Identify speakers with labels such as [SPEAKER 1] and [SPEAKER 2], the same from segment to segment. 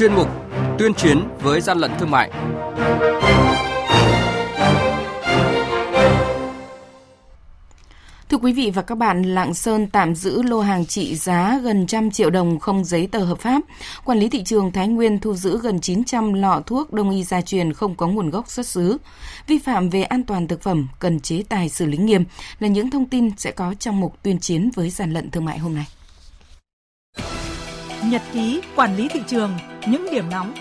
[SPEAKER 1] chuyên mục Tuyên chiến với gian lận thương mại.
[SPEAKER 2] Thưa quý vị và các bạn, Lạng Sơn tạm giữ lô hàng trị giá gần trăm triệu đồng không giấy tờ hợp pháp. Quản lý thị trường Thái Nguyên thu giữ gần 900 lọ thuốc đông y gia truyền không có nguồn gốc xuất xứ. Vi phạm về an toàn thực phẩm cần chế tài xử lý nghiêm là những thông tin sẽ có trong mục tuyên chiến với gian lận thương mại hôm nay.
[SPEAKER 3] Nhật ký quản lý thị trường, những điểm nóng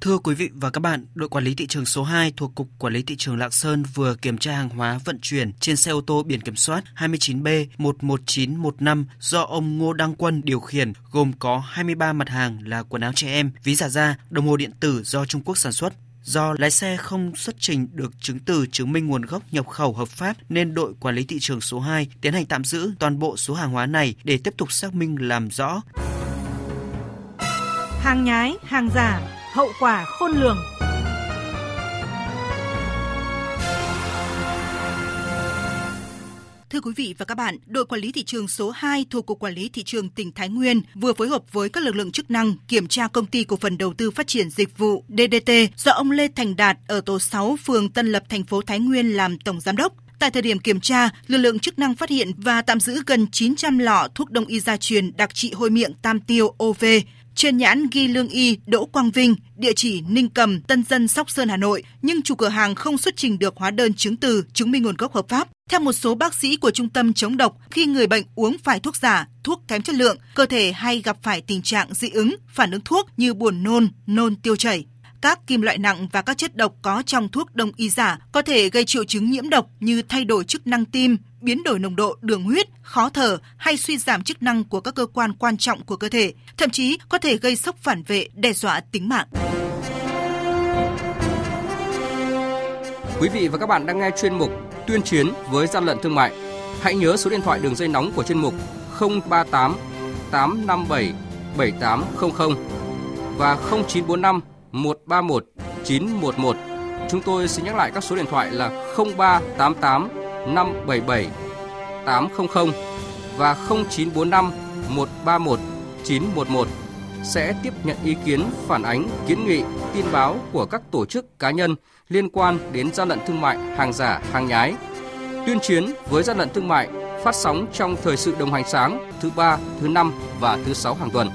[SPEAKER 4] Thưa quý vị và các bạn, đội quản lý thị trường số 2 thuộc Cục Quản lý Thị trường Lạng Sơn vừa kiểm tra hàng hóa vận chuyển trên xe ô tô biển kiểm soát 29B11915 do ông Ngô Đăng Quân điều khiển, gồm có 23 mặt hàng là quần áo trẻ em, ví giả da, đồng hồ điện tử do Trung Quốc sản xuất. Do lái xe không xuất trình được chứng từ chứng minh nguồn gốc nhập khẩu hợp pháp nên đội quản lý thị trường số 2 tiến hành tạm giữ toàn bộ số hàng hóa này để tiếp tục xác minh làm rõ.
[SPEAKER 3] Hàng nhái, hàng giả, hậu quả khôn lường.
[SPEAKER 5] Thưa quý vị và các bạn, đội quản lý thị trường số 2 thuộc Cục Quản lý Thị trường tỉnh Thái Nguyên vừa phối hợp với các lực lượng chức năng kiểm tra công ty cổ phần đầu tư phát triển dịch vụ DDT do ông Lê Thành Đạt ở tổ 6 phường Tân Lập thành phố Thái Nguyên làm tổng giám đốc. Tại thời điểm kiểm tra, lực lượng chức năng phát hiện và tạm giữ gần 900 lọ thuốc đông y gia truyền đặc trị hôi miệng tam tiêu OV trên nhãn ghi lương y Đỗ Quang Vinh, địa chỉ Ninh Cầm, Tân Dân, Sóc Sơn, Hà Nội, nhưng chủ cửa hàng không xuất trình được hóa đơn chứng từ chứng minh nguồn gốc hợp pháp. Theo một số bác sĩ của Trung tâm chống độc, khi người bệnh uống phải thuốc giả, thuốc kém chất lượng, cơ thể hay gặp phải tình trạng dị ứng, phản ứng thuốc như buồn nôn, nôn tiêu chảy. Các kim loại nặng và các chất độc có trong thuốc đông y giả có thể gây triệu chứng nhiễm độc như thay đổi chức năng tim, biến đổi nồng độ đường huyết, khó thở hay suy giảm chức năng của các cơ quan quan trọng của cơ thể, thậm chí có thể gây sốc phản vệ đe dọa tính mạng.
[SPEAKER 1] Quý vị và các bạn đang nghe chuyên mục Tuyên chiến với gian lận thương mại. Hãy nhớ số điện thoại đường dây nóng của chuyên mục 038 857 7800 và 0945 131 911. Chúng tôi xin nhắc lại các số điện thoại là 0388 577 800 và 0945 131 911 sẽ tiếp nhận ý kiến, phản ánh, kiến nghị, tin báo của các tổ chức cá nhân liên quan đến gian lận thương mại, hàng giả, hàng nhái. Tuyên chiến với gian lận thương mại phát sóng trong thời sự đồng hành sáng thứ ba, thứ năm và thứ sáu hàng tuần.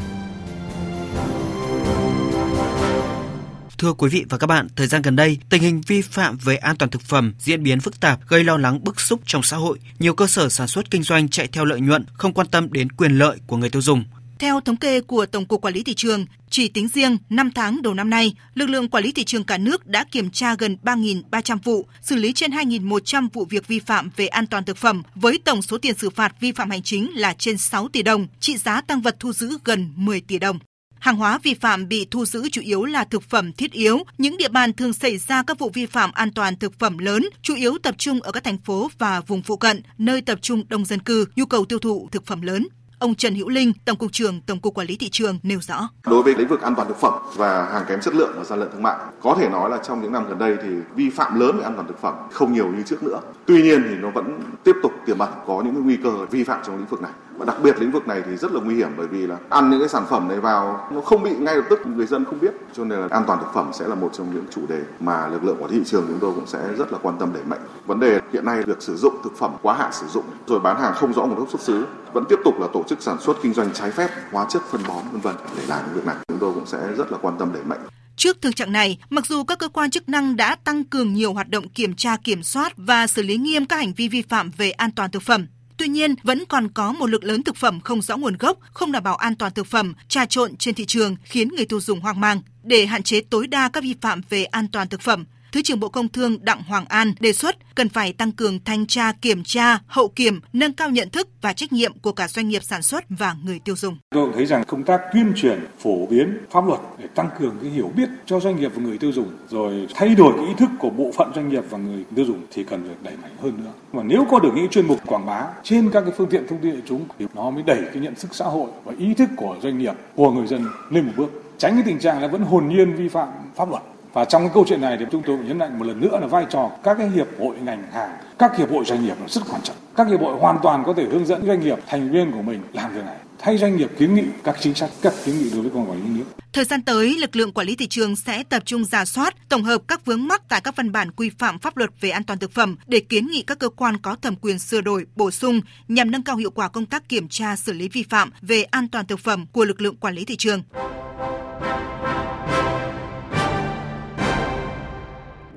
[SPEAKER 4] Thưa quý vị và các bạn, thời gian gần đây, tình hình vi phạm về an toàn thực phẩm diễn biến phức tạp, gây lo lắng bức xúc trong xã hội. Nhiều cơ sở sản xuất kinh doanh chạy theo lợi nhuận, không quan tâm đến quyền lợi của người tiêu dùng.
[SPEAKER 5] Theo thống kê của Tổng cục Quản lý thị trường, chỉ tính riêng 5 tháng đầu năm nay, lực lượng quản lý thị trường cả nước đã kiểm tra gần 3.300 vụ, xử lý trên 2.100 vụ việc vi phạm về an toàn thực phẩm với tổng số tiền xử phạt vi phạm hành chính là trên 6 tỷ đồng, trị giá tăng vật thu giữ gần 10 tỷ đồng. Hàng hóa vi phạm bị thu giữ chủ yếu là thực phẩm thiết yếu. Những địa bàn thường xảy ra các vụ vi phạm an toàn thực phẩm lớn, chủ yếu tập trung ở các thành phố và vùng phụ cận, nơi tập trung đông dân cư, nhu cầu tiêu thụ thực phẩm lớn. Ông Trần Hữu Linh, Tổng cục trưởng Tổng cục Quản lý thị trường nêu rõ.
[SPEAKER 6] Đối với lĩnh vực an toàn thực phẩm và hàng kém chất lượng và gian lận thương mại, có thể nói là trong những năm gần đây thì vi phạm lớn về an toàn thực phẩm không nhiều như trước nữa. Tuy nhiên thì nó vẫn tiếp tục tiềm ẩn có những nguy cơ vi phạm trong lĩnh vực này mà đặc biệt lĩnh vực này thì rất là nguy hiểm bởi vì là ăn những cái sản phẩm này vào nó không bị ngay lập tức người dân không biết. Cho nên là an toàn thực phẩm sẽ là một trong những chủ đề mà lực lượng quản lý thị trường chúng tôi cũng sẽ rất là quan tâm đẩy mạnh. Vấn đề hiện nay việc sử dụng thực phẩm quá hạn sử dụng rồi bán hàng không rõ nguồn gốc xuất xứ vẫn tiếp tục là tổ chức sản xuất kinh doanh trái phép hóa chất phân bón vân vân để làm những việc này chúng tôi cũng sẽ rất là quan tâm đẩy mạnh
[SPEAKER 5] Trước thực trạng này, mặc dù các cơ quan chức năng đã tăng cường nhiều hoạt động kiểm tra kiểm soát và xử lý nghiêm các hành vi vi phạm về an toàn thực phẩm, Tuy nhiên, vẫn còn có một lượng lớn thực phẩm không rõ nguồn gốc, không đảm bảo an toàn thực phẩm, trà trộn trên thị trường khiến người tiêu dùng hoang mang. Để hạn chế tối đa các vi phạm về an toàn thực phẩm, Thứ trưởng Bộ Công Thương Đặng Hoàng An đề xuất cần phải tăng cường thanh tra, kiểm tra, hậu kiểm, nâng cao nhận thức và trách nhiệm của cả doanh nghiệp sản xuất và người tiêu dùng.
[SPEAKER 7] Tôi thấy rằng công tác tuyên truyền, phổ biến pháp luật để tăng cường cái hiểu biết cho doanh nghiệp và người tiêu dùng, rồi thay đổi cái ý thức của bộ phận doanh nghiệp và người tiêu dùng thì cần được đẩy mạnh hơn nữa. Mà nếu có được những chuyên mục quảng bá trên các cái phương tiện thông tin đại chúng thì nó mới đẩy cái nhận thức xã hội và ý thức của doanh nghiệp, của người dân lên một bước. Tránh cái tình trạng là vẫn hồn nhiên vi phạm pháp luật và trong cái câu chuyện này thì chúng tôi nhấn mạnh một lần nữa là vai trò các cái hiệp hội ngành hàng, các hiệp hội doanh nghiệp là rất quan trọng. Các hiệp hội hoàn toàn có thể hướng dẫn doanh nghiệp thành viên của mình làm việc này thay doanh nghiệp kiến nghị các chính sách, các kiến nghị đối với con quản lý nước.
[SPEAKER 5] Thời gian tới, lực lượng quản lý thị trường sẽ tập trung giả soát, tổng hợp các vướng mắc tại các văn bản quy phạm pháp luật về an toàn thực phẩm để kiến nghị các cơ quan có thẩm quyền sửa đổi, bổ sung nhằm nâng cao hiệu quả công tác kiểm tra xử lý vi phạm về an toàn thực phẩm của lực lượng quản lý thị trường.